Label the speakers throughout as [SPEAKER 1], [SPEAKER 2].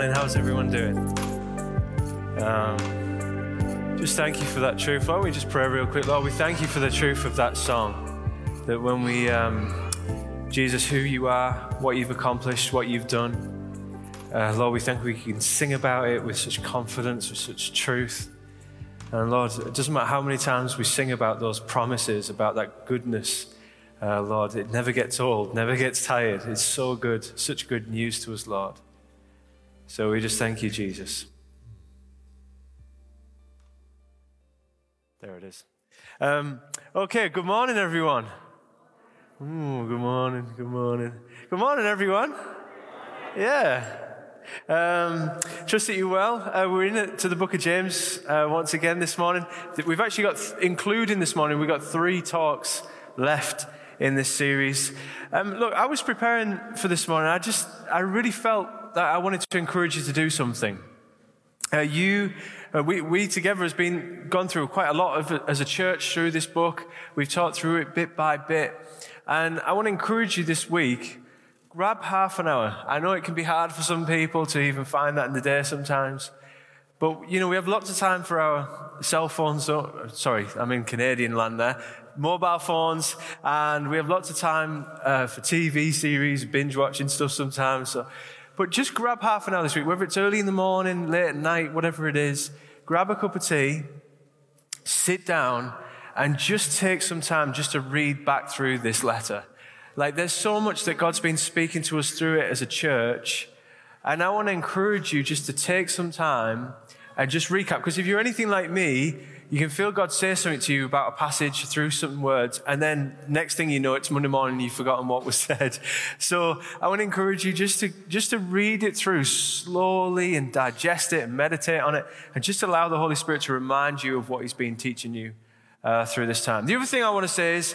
[SPEAKER 1] morning. How's everyone doing? Um, just thank you for that truth. Don't we just pray real quick? Lord, we thank you for the truth of that song. That when we, um, Jesus, who you are, what you've accomplished, what you've done, uh, Lord, we think we can sing about it with such confidence, with such truth. And Lord, it doesn't matter how many times we sing about those promises, about that goodness uh, Lord, it never gets old, never gets tired. It's so good, such good news to us, Lord. So we just thank you, Jesus. There it is. Um, okay, good morning, everyone. Ooh, good morning, good morning. Good morning, everyone. Yeah. Um, trust that you're well. Uh, we're in it to the book of James uh, once again this morning. We've actually got, th- including this morning, we've got three talks left in this series. Um, look, I was preparing for this morning. I just, I really felt that I wanted to encourage you to do something. Uh, you, uh, we, we together has been gone through quite a lot of as a church through this book. We've talked through it bit by bit, and I want to encourage you this week. Grab half an hour. I know it can be hard for some people to even find that in the day sometimes. But, you know, we have lots of time for our cell phones. So, sorry, I'm in Canadian land there mobile phones, and we have lots of time uh, for TV series, binge watching stuff sometimes. So, but just grab half an hour this week, whether it's early in the morning, late at night, whatever it is. Grab a cup of tea, sit down, and just take some time just to read back through this letter. Like, there's so much that God's been speaking to us through it as a church. And I want to encourage you just to take some time and just recap. Because if you're anything like me, you can feel God say something to you about a passage through some words, and then next thing you know, it's Monday morning and you've forgotten what was said. So I want to encourage you just to, just to read it through slowly and digest it and meditate on it, and just allow the Holy Spirit to remind you of what He's been teaching you uh, through this time. The other thing I want to say is,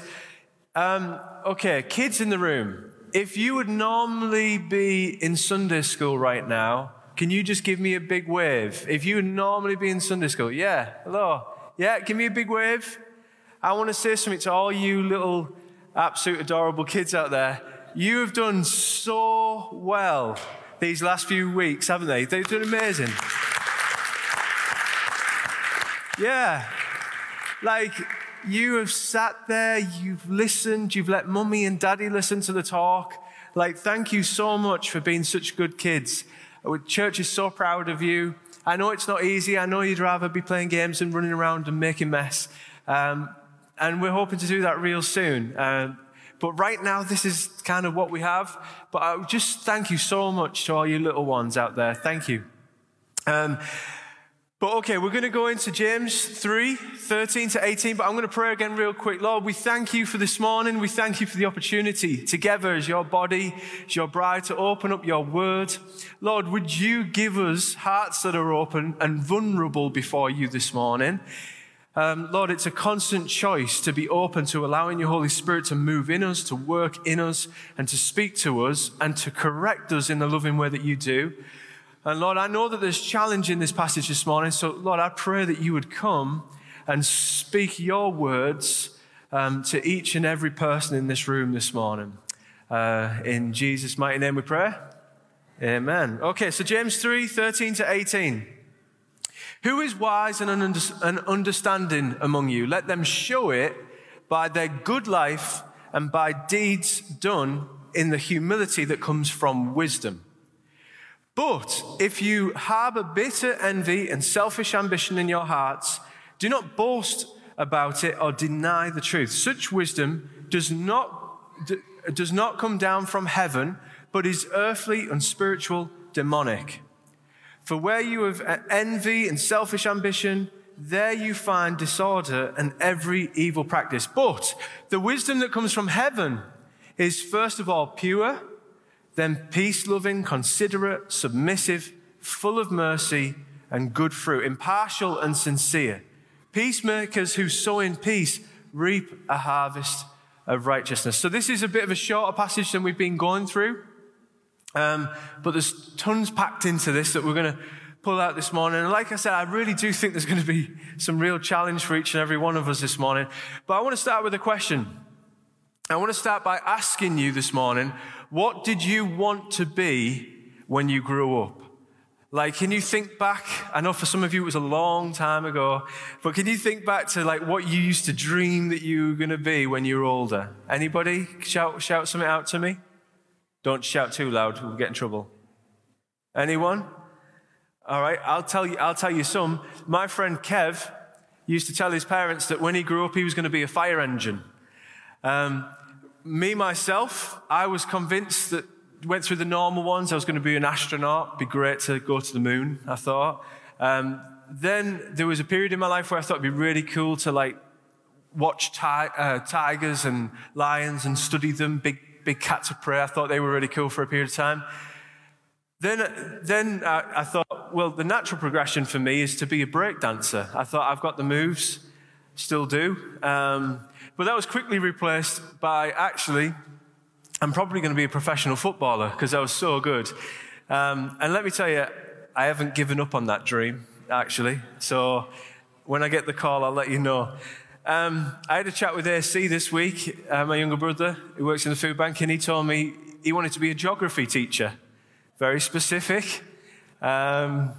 [SPEAKER 1] um, okay, kids in the room, if you would normally be in Sunday school right now, can you just give me a big wave? If you would normally be in Sunday school, yeah, hello. Yeah, give me a big wave. I want to say something to all you little absolute adorable kids out there. You have done so well these last few weeks, haven't they? They've done amazing. Yeah. Like, you have sat there, you've listened, you've let mummy and daddy listen to the talk. Like, thank you so much for being such good kids. Church is so proud of you. I know it's not easy. I know you'd rather be playing games and running around and making mess. Um, and we're hoping to do that real soon. Um, but right now, this is kind of what we have. But I just thank you so much to all you little ones out there. Thank you. Um, but okay, we're going to go into James 3, 13 to 18, but I'm going to pray again real quick. Lord, we thank you for this morning. We thank you for the opportunity together as your body, as your bride to open up your word. Lord, would you give us hearts that are open and vulnerable before you this morning? Um, Lord, it's a constant choice to be open to allowing your Holy Spirit to move in us, to work in us, and to speak to us, and to correct us in the loving way that you do. And Lord, I know that there's challenge in this passage this morning. So, Lord, I pray that you would come and speak your words um, to each and every person in this room this morning. Uh, in Jesus' mighty name we pray. Amen. Okay, so James 3 13 to 18. Who is wise and understanding among you? Let them show it by their good life and by deeds done in the humility that comes from wisdom. But if you harbor bitter envy and selfish ambition in your hearts, do not boast about it or deny the truth. Such wisdom does not, does not come down from heaven, but is earthly, unspiritual, demonic. For where you have envy and selfish ambition, there you find disorder and every evil practice. But the wisdom that comes from heaven is first of all pure then peace loving, considerate, submissive, full of mercy and good fruit, impartial and sincere. Peacemakers who sow in peace reap a harvest of righteousness. So, this is a bit of a shorter passage than we've been going through, um, but there's tons packed into this that we're going to pull out this morning. And like I said, I really do think there's going to be some real challenge for each and every one of us this morning. But I want to start with a question. I want to start by asking you this morning what did you want to be when you grew up? Like, can you think back? I know for some of you it was a long time ago, but can you think back to like what you used to dream that you were going to be when you were older? Anybody shout, shout something out to me? Don't shout too loud, we'll get in trouble. Anyone? All right, I'll tell you, I'll tell you some. My friend Kev used to tell his parents that when he grew up, he was going to be a fire engine. Um, me, myself, I was convinced that went through the normal ones. I was going to be an astronaut. Be great to go to the moon, I thought. Um, then there was a period in my life where I thought it'd be really cool to like watch ti- uh, tigers and lions and study them, big, big cats of prey. I thought they were really cool for a period of time. Then, then I, I thought, well, the natural progression for me is to be a break dancer. I thought I've got the moves, still do. Um, but that was quickly replaced by actually I'm probably going to be a professional footballer because I was so good. Um, and let me tell you, I haven't given up on that dream, actually. So when I get the call, I'll let you know. Um, I had a chat with AC this week, uh, my younger brother, who works in the food bank, and he told me he wanted to be a geography teacher. Very specific. Um,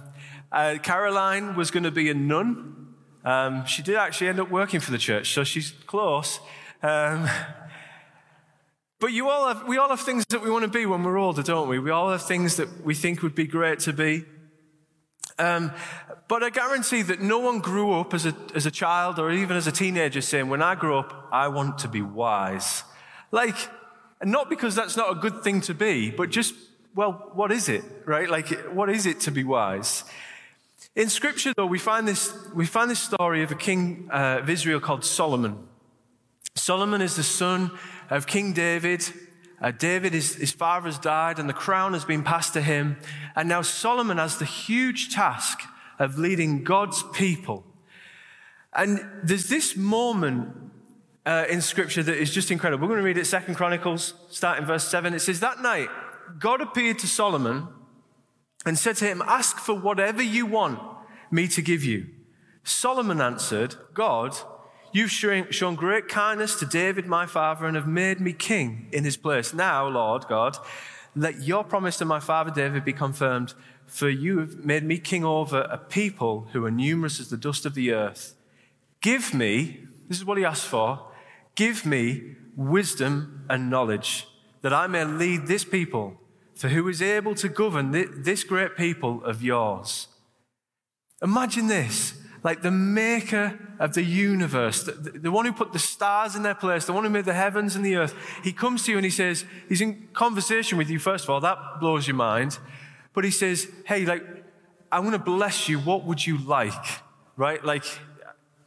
[SPEAKER 1] uh, Caroline was going to be a nun. Um, she did actually end up working for the church, so she's close. Um, but you all have, we all have things that we want to be when we're older, don't we? We all have things that we think would be great to be. Um, but I guarantee that no one grew up as a, as a child or even as a teenager saying, when I grow up, I want to be wise. Like, not because that's not a good thing to be, but just, well, what is it, right? Like, what is it to be wise? In scripture, though, we find this, we find this story of a king uh, of Israel called Solomon. Solomon is the son of King David. Uh, David, his, his father has died, and the crown has been passed to him. And now Solomon has the huge task of leading God's people. And there's this moment uh, in Scripture that is just incredible. We're going to read it, Second Chronicles, starting verse 7. It says, That night, God appeared to Solomon and said to him, Ask for whatever you want me to give you. Solomon answered, God, You've shown great kindness to David, my father, and have made me king in his place. Now, Lord God, let your promise to my father David be confirmed, for you have made me king over a people who are numerous as the dust of the earth. Give me, this is what he asked for, give me wisdom and knowledge, that I may lead this people, for who is able to govern this great people of yours? Imagine this like the maker of the universe, the, the, one who put the stars in their place, the one who made the heavens and the earth, he comes to you and he says, he's in conversation with you, first of all, that blows your mind. But he says, hey, like, I want to bless you. What would you like? Right? Like,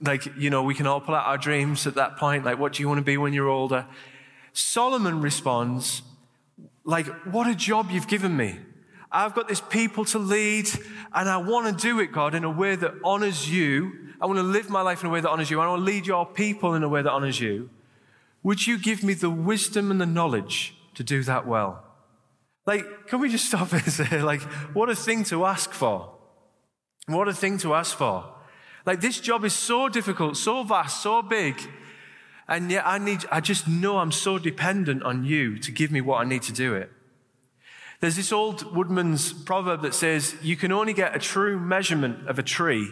[SPEAKER 1] like, you know, we can all pull out our dreams at that point. Like, what do you want to be when you're older? Solomon responds, like, what a job you've given me. I've got this people to lead, and I want to do it, God, in a way that honors you. I want to live my life in a way that honors you. I want to lead your people in a way that honors you. Would you give me the wisdom and the knowledge to do that well? Like, can we just stop and say, like, what a thing to ask for? What a thing to ask for. Like, this job is so difficult, so vast, so big. And yet I need, I just know I'm so dependent on you to give me what I need to do it. There's this old woodman's proverb that says, you can only get a true measurement of a tree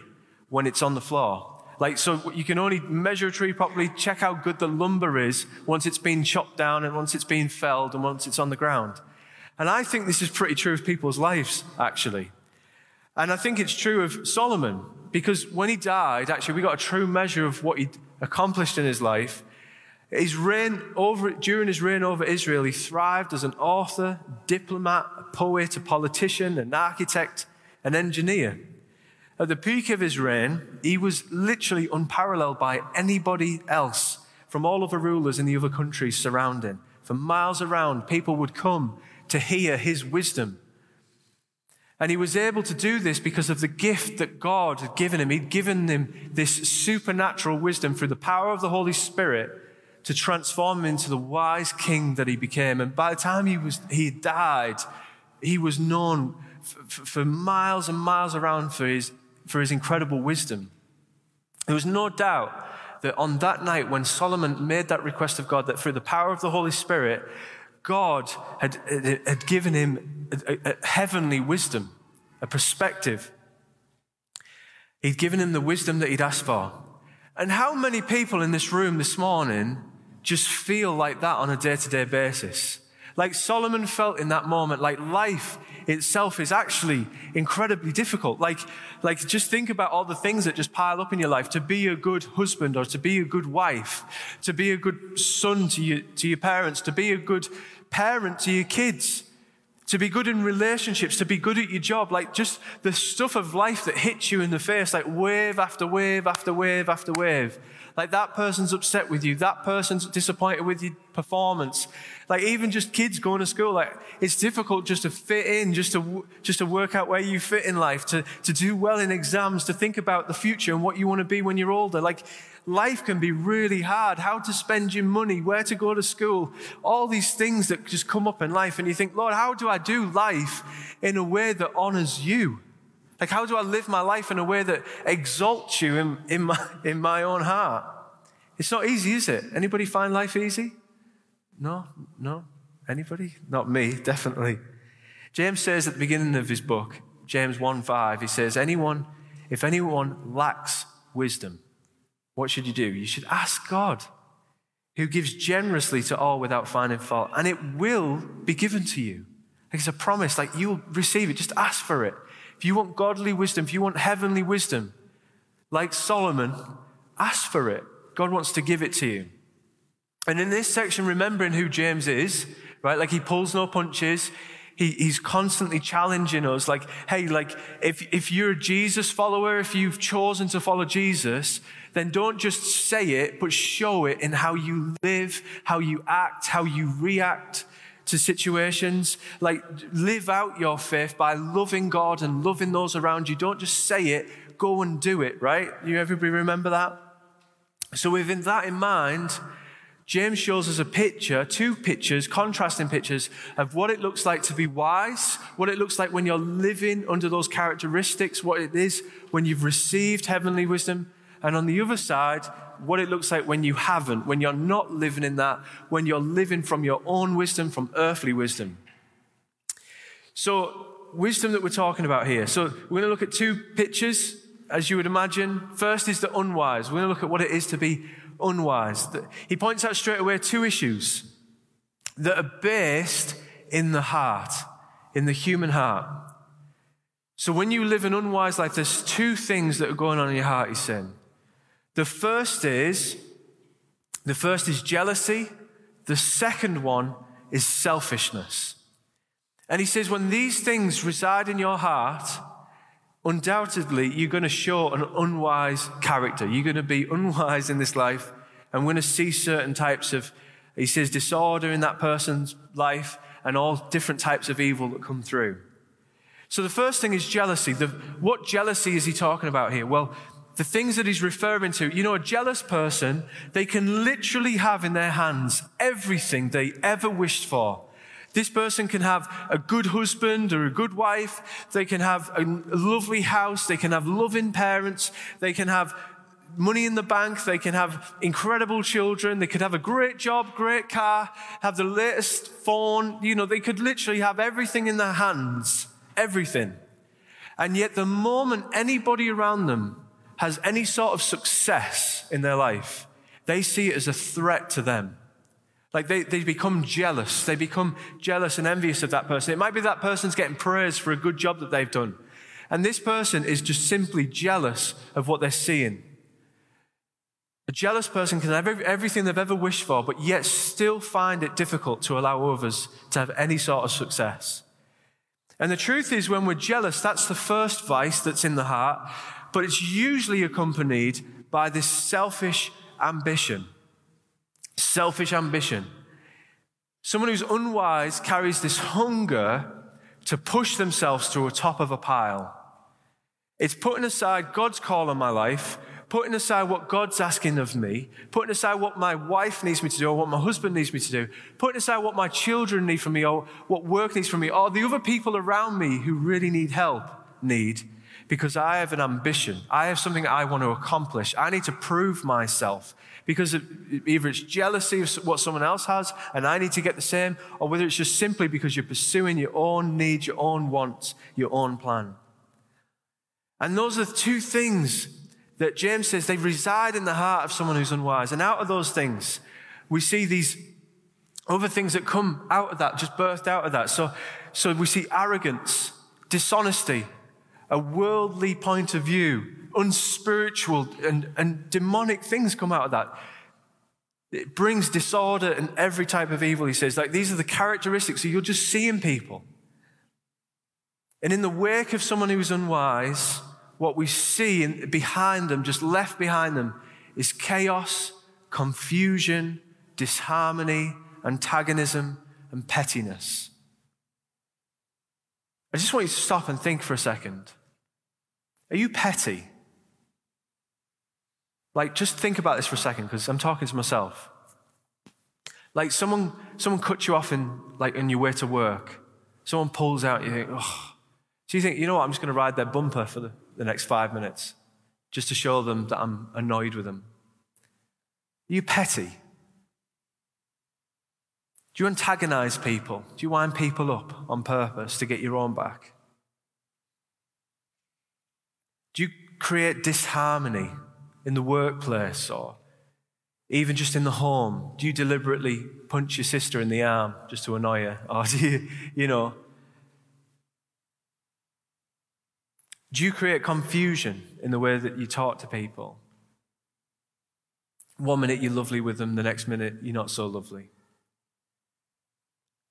[SPEAKER 1] when it's on the floor. Like, so you can only measure a tree properly, check how good the lumber is once it's been chopped down and once it's been felled and once it's on the ground. And I think this is pretty true of people's lives, actually. And I think it's true of Solomon, because when he died, actually, we got a true measure of what he accomplished in his life. His reign over, during his reign over Israel, he thrived as an author, diplomat, a poet, a politician, an architect, an engineer. At the peak of his reign, he was literally unparalleled by anybody else from all of the rulers in the other countries surrounding. For miles around, people would come to hear his wisdom. And he was able to do this because of the gift that God had given him. He'd given him this supernatural wisdom through the power of the Holy Spirit to transform him into the wise king that he became. And by the time he was, he died, he was known f- for miles and miles around for his, for his incredible wisdom. There was no doubt that on that night when Solomon made that request of God, that through the power of the Holy Spirit, God had, had given him a, a heavenly wisdom. a perspective. He'd given him the wisdom that he'd asked for. And how many people in this room this morning just feel like that on a day to day basis? Like Solomon felt in that moment, like life itself is actually incredibly difficult. Like, like just think about all the things that just pile up in your life. To be a good husband or to be a good wife, to be a good son to your, to your parents, to be a good parent to your kids, to be good in relationships, to be good at your job, like just the stuff of life that hits you in the face, like wave after wave after wave after wave. Like that person's upset with you, that person's disappointed with your performance. Like even just kids going to school, like it's difficult just to fit in, just to, just to work out where you fit in life, to, to do well in exams, to think about the future and what you want to be when you're older. Like life can be really hard. How to spend your money, where to go to school, all these things that just come up in life. And you think, Lord, how do I do life in a way that honors you? Like, how do I live my life in a way that exalts you in, in, my, in my own heart? It's not easy, is it? Anybody find life easy? No, no. Anybody? Not me, definitely. James says at the beginning of his book, James 1 5, he says, Anyone, if anyone lacks wisdom, what should you do? You should ask God, who gives generously to all without finding fault, and it will be given to you. Like it's a promise, like you'll receive it. Just ask for it. If you want godly wisdom, if you want heavenly wisdom, like Solomon, ask for it. God wants to give it to you. And in this section, remembering who James is, right? Like he pulls no punches. He, he's constantly challenging us like, hey, like if, if you're a Jesus follower, if you've chosen to follow Jesus, then don't just say it, but show it in how you live, how you act, how you react to situations. Like live out your faith by loving God and loving those around you. Don't just say it, go and do it, right? You everybody remember that? So with that in mind, James shows us a picture, two pictures, contrasting pictures of what it looks like to be wise, what it looks like when you're living under those characteristics, what it is when you've received heavenly wisdom, and on the other side, what it looks like when you haven't, when you're not living in that, when you're living from your own wisdom, from earthly wisdom. So, wisdom that we're talking about here. So, we're going to look at two pictures, as you would imagine. First is the unwise. We're going to look at what it is to be unwise. He points out straight away two issues that are based in the heart, in the human heart. So when you live an unwise life, there's two things that are going on in your heart, he's saying. The first is, the first is jealousy. The second one is selfishness. And he says, when these things reside in your heart, undoubtedly you're going to show an unwise character. You're going to be unwise in this life and we're going to see certain types of, he says, disorder in that person's life and all different types of evil that come through. So the first thing is jealousy. The, what jealousy is he talking about here? Well, the things that he's referring to, you know, a jealous person, they can literally have in their hands everything they ever wished for. This person can have a good husband or a good wife. They can have a lovely house. They can have loving parents. They can have money in the bank. They can have incredible children. They could have a great job, great car, have the latest phone. You know, they could literally have everything in their hands. Everything. And yet the moment anybody around them has any sort of success in their life, they see it as a threat to them. Like they, they become jealous. They become jealous and envious of that person. It might be that person's getting praise for a good job that they've done. And this person is just simply jealous of what they're seeing. A jealous person can have everything they've ever wished for, but yet still find it difficult to allow others to have any sort of success. And the truth is, when we're jealous, that's the first vice that's in the heart, but it's usually accompanied by this selfish ambition selfish ambition. Someone who's unwise carries this hunger to push themselves to a top of a pile. It's putting aside God's call on my life, putting aside what God's asking of me, putting aside what my wife needs me to do or what my husband needs me to do, putting aside what my children need from me or what work needs from me or the other people around me who really need help need because I have an ambition. I have something I want to accomplish. I need to prove myself because either it's jealousy of what someone else has and I need to get the same, or whether it's just simply because you're pursuing your own needs, your own wants, your own plan. And those are the two things that James says they reside in the heart of someone who's unwise. And out of those things, we see these other things that come out of that, just birthed out of that. So, so we see arrogance, dishonesty, a worldly point of view, unspiritual and, and demonic things come out of that. It brings disorder and every type of evil, he says. Like these are the characteristics that you'll just see in people. And in the wake of someone who's unwise, what we see in, behind them, just left behind them, is chaos, confusion, disharmony, antagonism, and pettiness. I just want you to stop and think for a second. Are you petty? Like, just think about this for a second, because I'm talking to myself. Like, someone, someone cuts you off in, like, on your way to work. Someone pulls out, you think, oh. So you think, you know what, I'm just going to ride their bumper for the, the next five minutes, just to show them that I'm annoyed with them. Are you petty? Do you antagonize people? Do you wind people up on purpose to get your own back? Do you create disharmony in the workplace or even just in the home? Do you deliberately punch your sister in the arm just to annoy her? Or do you, you know, do you create confusion in the way that you talk to people? One minute you're lovely with them, the next minute you're not so lovely.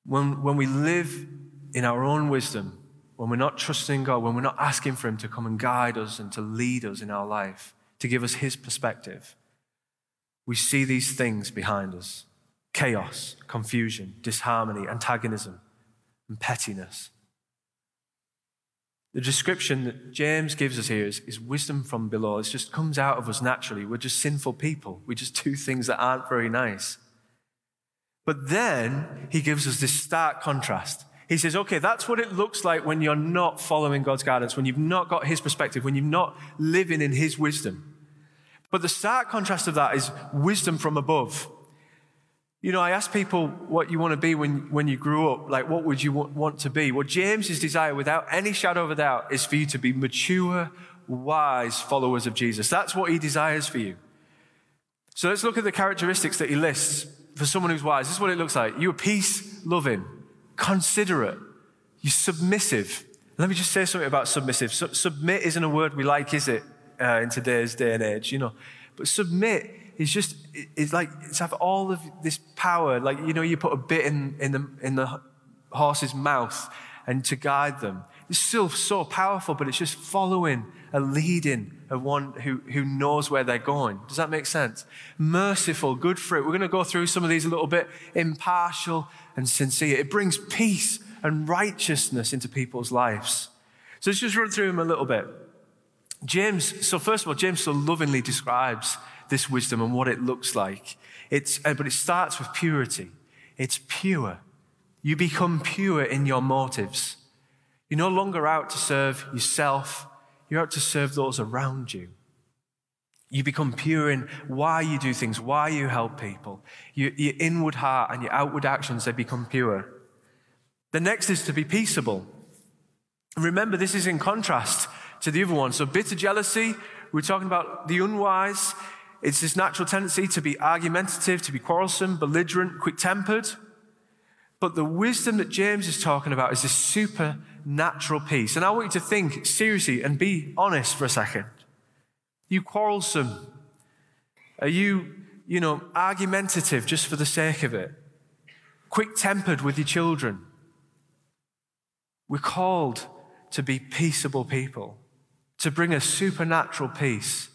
[SPEAKER 1] When, when we live in our own wisdom, when we're not trusting God, when we're not asking for Him to come and guide us and to lead us in our life, to give us His perspective, we see these things behind us chaos, confusion, disharmony, antagonism, and pettiness. The description that James gives us here is, is, wisdom from below. It just comes out of us naturally. We're just sinful people. We just do things that aren't very nice. But then he gives us this stark contrast. He says, okay, that's what it looks like when you're not following God's guidance, when you've not got his perspective, when you're not living in his wisdom. But the stark contrast of that is wisdom from above. You know, I ask people what you want to be when, when you grew up. Like, what would you want to be? Well, James's desire, without any shadow of a doubt, is for you to be mature, wise followers of Jesus. That's what he desires for you. So let's look at the characteristics that he lists for someone who's wise. This is what it looks like. You're peace loving considerate, you're submissive. Let me just say something about submissive. submit isn't a word we like, is it, uh, in today's day and age, you know? But submit is just, it's like, it's have all of this power. Like, you know, you put a bit in, in, the, in the horse's mouth and to guide them. It's still so powerful, but it's just following a leading of one who, who knows where they're going. Does that make sense? Merciful, good fruit. We're going to go through some of these a little bit impartial and sincere. It brings peace and righteousness into people's lives. So let's just run through them a little bit. James, so first of all, James so lovingly describes this wisdom and what it looks like. It's, uh, but it starts with purity. It's pure. You become pure in your motives. You're no longer out to serve yourself you're out to serve those around you. You become pure in why you do things, why you help people. Your, your inward heart and your outward actions, they become pure. The next is to be peaceable. Remember, this is in contrast to the other one. So, bitter jealousy, we're talking about the unwise. It's this natural tendency to be argumentative, to be quarrelsome, belligerent, quick tempered. But the wisdom that James is talking about is this supernatural peace. And I want you to think seriously and be honest for a second. You quarrelsome? Are you, you know, argumentative just for the sake of it? Quick tempered with your children? We're called to be peaceable people, to bring a supernatural peace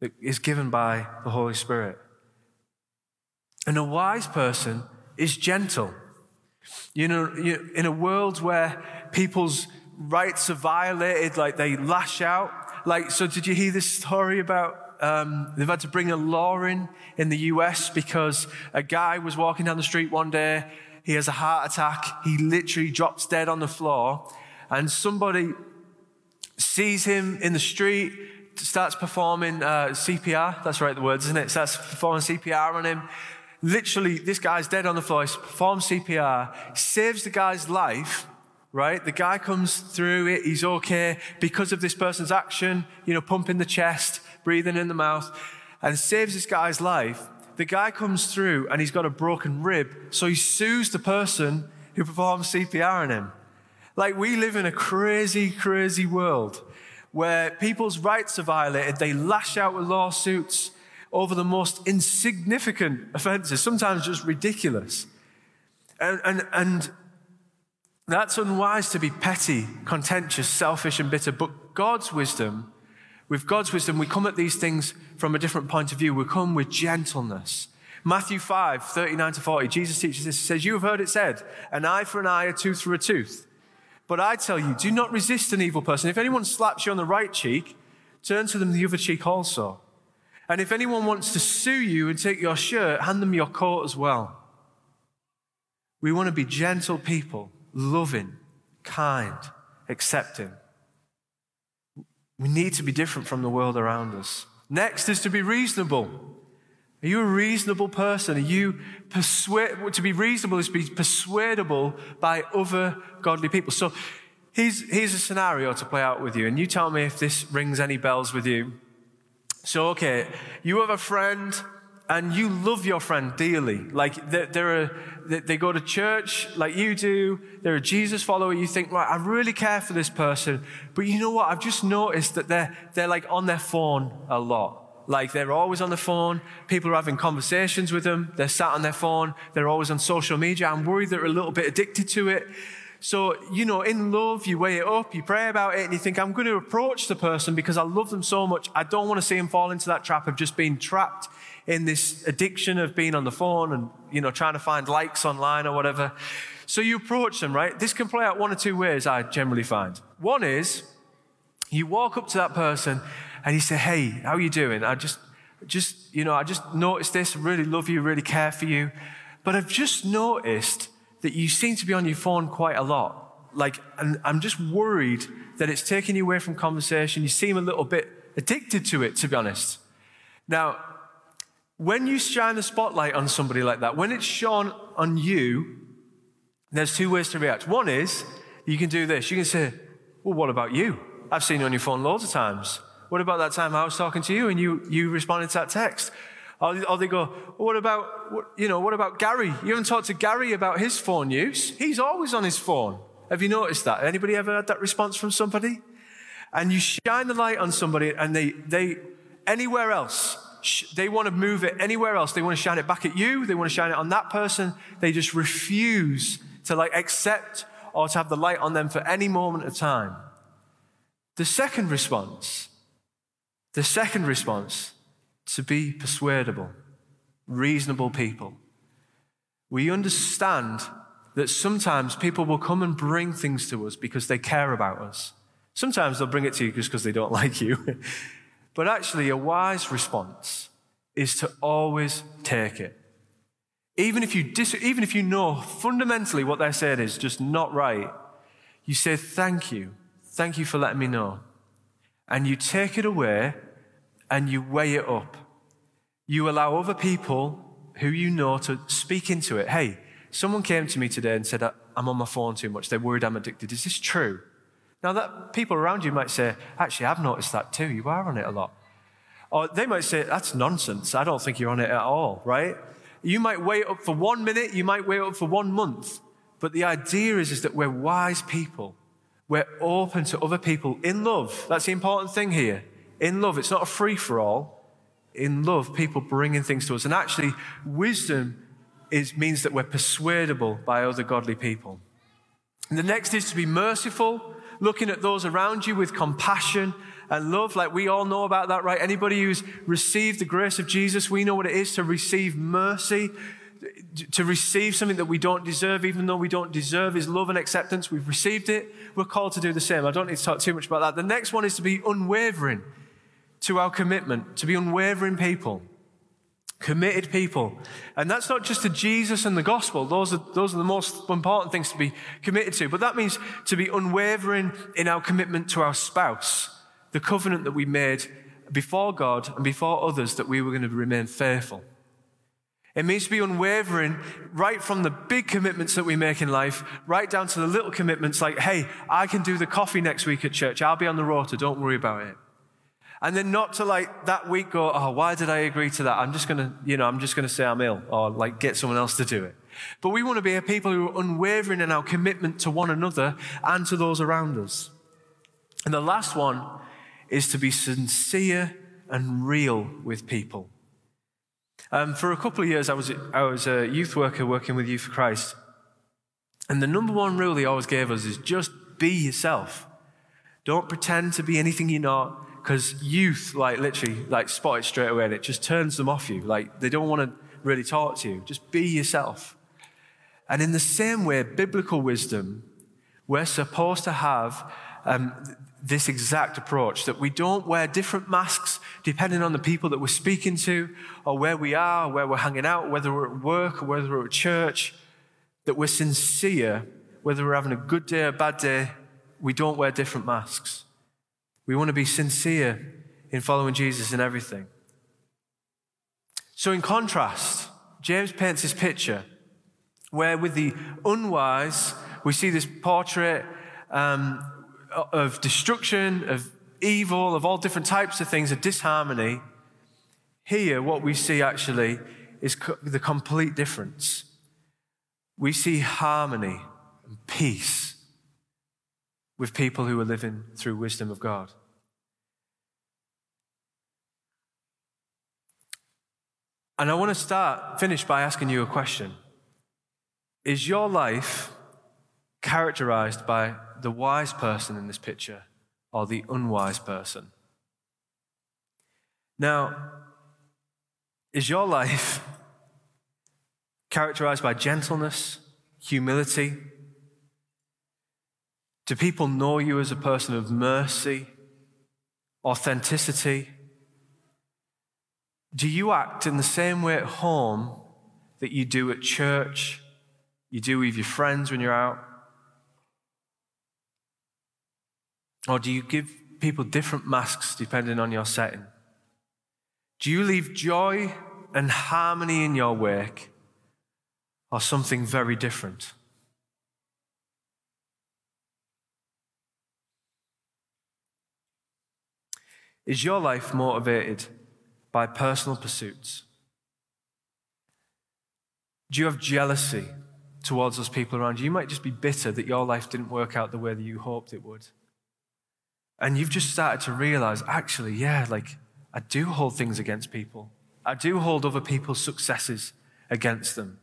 [SPEAKER 1] that is given by the Holy Spirit. And a wise person is gentle. You know, in a world where people's rights are violated, like they lash out. Like, so did you hear this story about um, they've had to bring a law in in the US because a guy was walking down the street one day. He has a heart attack. He literally drops dead on the floor, and somebody sees him in the street, starts performing uh, CPR. That's right, the words, isn't it? Starts performing CPR on him. Literally, this guy's dead on the floor. He performs CPR, saves the guy's life, right? The guy comes through it, he's okay because of this person's action, you know, pumping the chest, breathing in the mouth, and saves this guy's life. The guy comes through and he's got a broken rib, so he sues the person who performs CPR on him. Like, we live in a crazy, crazy world where people's rights are violated. They lash out with lawsuits over the most insignificant offenses, sometimes just ridiculous. And, and, and that's unwise to be petty, contentious, selfish, and bitter. But God's wisdom, with God's wisdom, we come at these things from a different point of view. We come with gentleness. Matthew 5, 39 to 40, Jesus teaches this. He says, You have heard it said, an eye for an eye, a tooth for a tooth. But I tell you, do not resist an evil person. If anyone slaps you on the right cheek, turn to them the other cheek also. And if anyone wants to sue you and take your shirt, hand them your coat as well. We want to be gentle people, loving, kind, accepting. We need to be different from the world around us. Next is to be reasonable. Are you a reasonable person? Are you persuade to be reasonable is to be persuadable by other godly people. So here's, here's a scenario to play out with you, and you tell me if this rings any bells with you. So, okay, you have a friend and you love your friend dearly. Like they're, they're a, they go to church like you do. They're a Jesus follower. You think, right, I really care for this person. But you know what? I've just noticed that they're, they're like on their phone a lot. Like they're always on the phone. People are having conversations with them. They're sat on their phone. They're always on social media. I'm worried they're a little bit addicted to it. So, you know, in love, you weigh it up, you pray about it, and you think, I'm going to approach the person because I love them so much. I don't want to see him fall into that trap of just being trapped in this addiction of being on the phone and, you know, trying to find likes online or whatever. So you approach them, right? This can play out one or two ways, I generally find. One is you walk up to that person and you say, Hey, how are you doing? I just, just, you know, I just noticed this, really love you, really care for you. But I've just noticed that you seem to be on your phone quite a lot. Like, and I'm just worried that it's taking you away from conversation. You seem a little bit addicted to it, to be honest. Now, when you shine the spotlight on somebody like that, when it's shone on you, there's two ways to react. One is you can do this. You can say, Well, what about you? I've seen you on your phone loads of times. What about that time I was talking to you and you, you responded to that text? Or, or they go, what about, what, you know, what about Gary? You haven't talked to Gary about his phone use. He's always on his phone. Have you noticed that? Anybody ever had that response from somebody? And you shine the light on somebody and they, they, anywhere else, they want to move it anywhere else. They want to shine it back at you. They want to shine it on that person. They just refuse to like accept or to have the light on them for any moment of time. The second response, the second response to be persuadable, reasonable people. We understand that sometimes people will come and bring things to us because they care about us. Sometimes they'll bring it to you just because they don't like you. But actually, a wise response is to always take it. Even if you dis- even if you know fundamentally what they're saying is just not right, you say thank you. Thank you for letting me know. And you take it away and you weigh it up. You allow other people who you know to speak into it. Hey, someone came to me today and said, I'm on my phone too much. They're worried I'm addicted. Is this true? Now, that people around you might say, actually, I've noticed that too. You are on it a lot. Or they might say, that's nonsense. I don't think you're on it at all, right? You might wait up for one minute. You might wait up for one month. But the idea is, is that we're wise people. We're open to other people in love. That's the important thing here in love. It's not a free for all. In love, people bringing things to us. And actually, wisdom is, means that we're persuadable by other godly people. And the next is to be merciful, looking at those around you with compassion and love. Like we all know about that, right? Anybody who's received the grace of Jesus, we know what it is to receive mercy, to receive something that we don't deserve, even though we don't deserve his love and acceptance. We've received it. We're called to do the same. I don't need to talk too much about that. The next one is to be unwavering to our commitment, to be unwavering people, committed people. And that's not just to Jesus and the gospel. Those are, those are the most important things to be committed to. But that means to be unwavering in our commitment to our spouse, the covenant that we made before God and before others that we were going to remain faithful. It means to be unwavering right from the big commitments that we make in life, right down to the little commitments like, hey, I can do the coffee next week at church. I'll be on the rota. Don't worry about it. And then not to like that week go, oh, why did I agree to that? I'm just going to, you know, I'm just going to say I'm ill or like get someone else to do it. But we want to be a people who are unwavering in our commitment to one another and to those around us. And the last one is to be sincere and real with people. Um, for a couple of years, I was, I was a youth worker working with Youth for Christ. And the number one rule he always gave us is just be yourself. Don't pretend to be anything you're not, because youth, like literally, like spot it straight away and it just turns them off you. Like they don't want to really talk to you. Just be yourself. And in the same way, biblical wisdom, we're supposed to have um, this exact approach that we don't wear different masks depending on the people that we're speaking to or where we are, where we're hanging out, whether we're at work or whether we're at church, that we're sincere, whether we're having a good day or a bad day, we don't wear different masks. We want to be sincere in following Jesus in everything. So, in contrast, James paints this picture where, with the unwise, we see this portrait um, of destruction, of evil, of all different types of things, of disharmony. Here, what we see actually is co- the complete difference. We see harmony and peace with people who are living through wisdom of God. And I want to start, finish by asking you a question. Is your life characterized by the wise person in this picture or the unwise person? Now, is your life characterized by gentleness, humility? Do people know you as a person of mercy, authenticity? Do you act in the same way at home that you do at church, you do with your friends when you're out? Or do you give people different masks depending on your setting? Do you leave joy and harmony in your wake or something very different? Is your life motivated by personal pursuits? Do you have jealousy towards those people around you? You might just be bitter that your life didn't work out the way that you hoped it would. And you've just started to realize, actually, yeah, like I do hold things against people. I do hold other people's successes against them.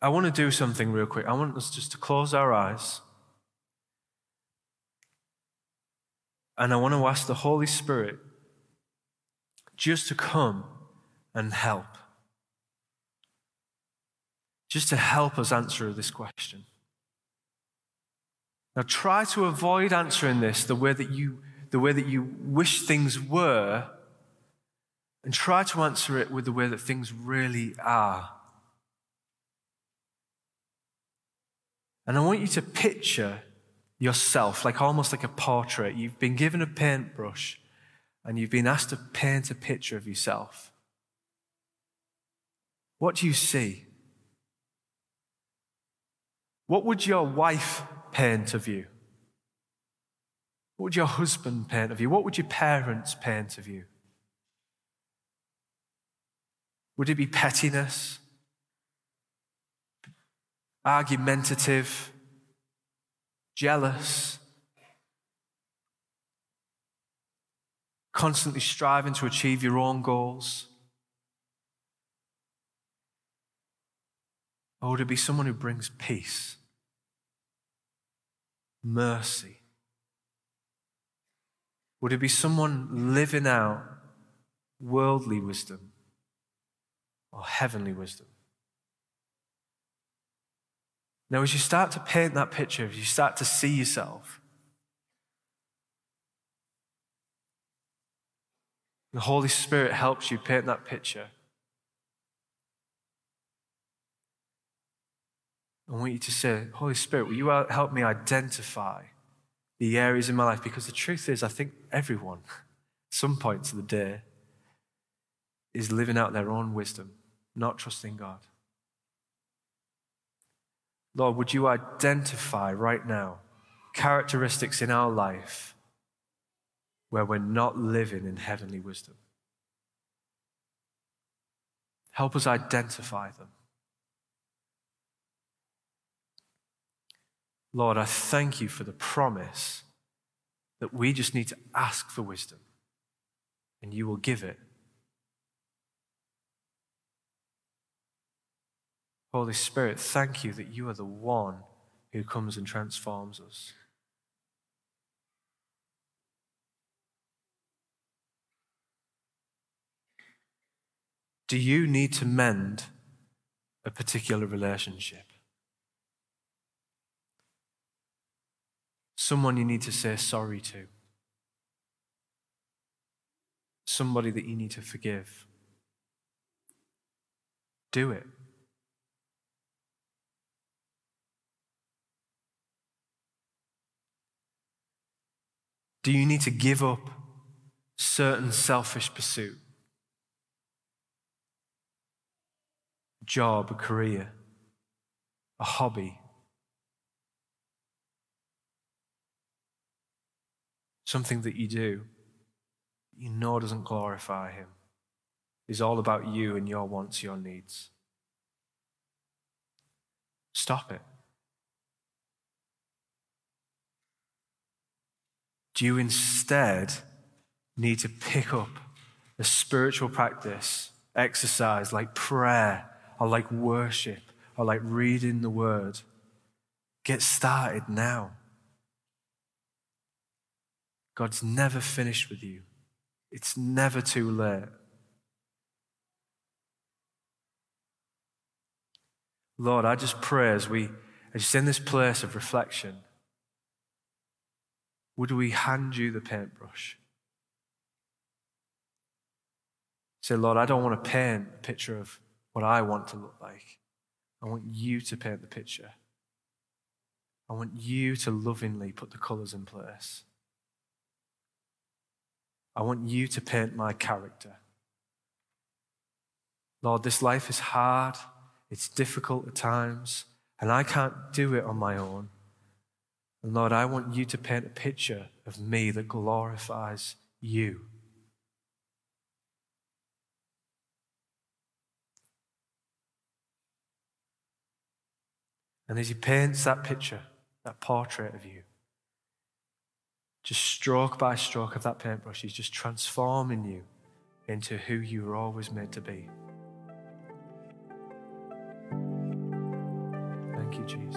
[SPEAKER 1] I want to do something real quick. I want us just to close our eyes. And I want to ask the Holy Spirit just to come and help. Just to help us answer this question. Now try to avoid answering this the way that you, the way that you wish things were, and try to answer it with the way that things really are. And I want you to picture yourself like almost like a portrait. You've been given a paintbrush and you've been asked to paint a picture of yourself. What do you see? What would your wife paint of you? What would your husband paint of you? What would your parents paint of you? Would it be pettiness? Argumentative? Jealous? Constantly striving to achieve your own goals? Oh, or would it be someone who brings peace? mercy? Would it be someone living out worldly wisdom or heavenly wisdom? Now, as you start to paint that picture, as you start to see yourself, the Holy Spirit helps you paint that picture. I want you to say, Holy Spirit, will you help me identify the areas in my life? Because the truth is, I think everyone, at some points of the day, is living out their own wisdom, not trusting God. Lord, would you identify right now characteristics in our life where we're not living in heavenly wisdom? Help us identify them. Lord, I thank you for the promise that we just need to ask for wisdom and you will give it. Holy Spirit, thank you that you are the one who comes and transforms us. Do you need to mend a particular relationship? Someone you need to say sorry to? Somebody that you need to forgive? Do it. Do you need to give up certain selfish pursuit? job, a career, a hobby. Something that you do you know doesn't glorify Him, is all about you and your wants, your needs. Stop it. You instead need to pick up a spiritual practice, exercise like prayer, or like worship or like reading the word. Get started now. God's never finished with you, it's never too late. Lord, I just pray as we just in this place of reflection, would we hand you the paintbrush? Say, Lord, I don't want to paint a picture of what I want to look like. I want you to paint the picture. I want you to lovingly put the colors in place. I want you to paint my character. Lord, this life is hard, it's difficult at times, and I can't do it on my own. And Lord, I want you to paint a picture of me that glorifies you. And as he paints that picture, that portrait of you, just stroke by stroke of that paintbrush, he's just transforming you into who you were always meant to be. Thank you, Jesus.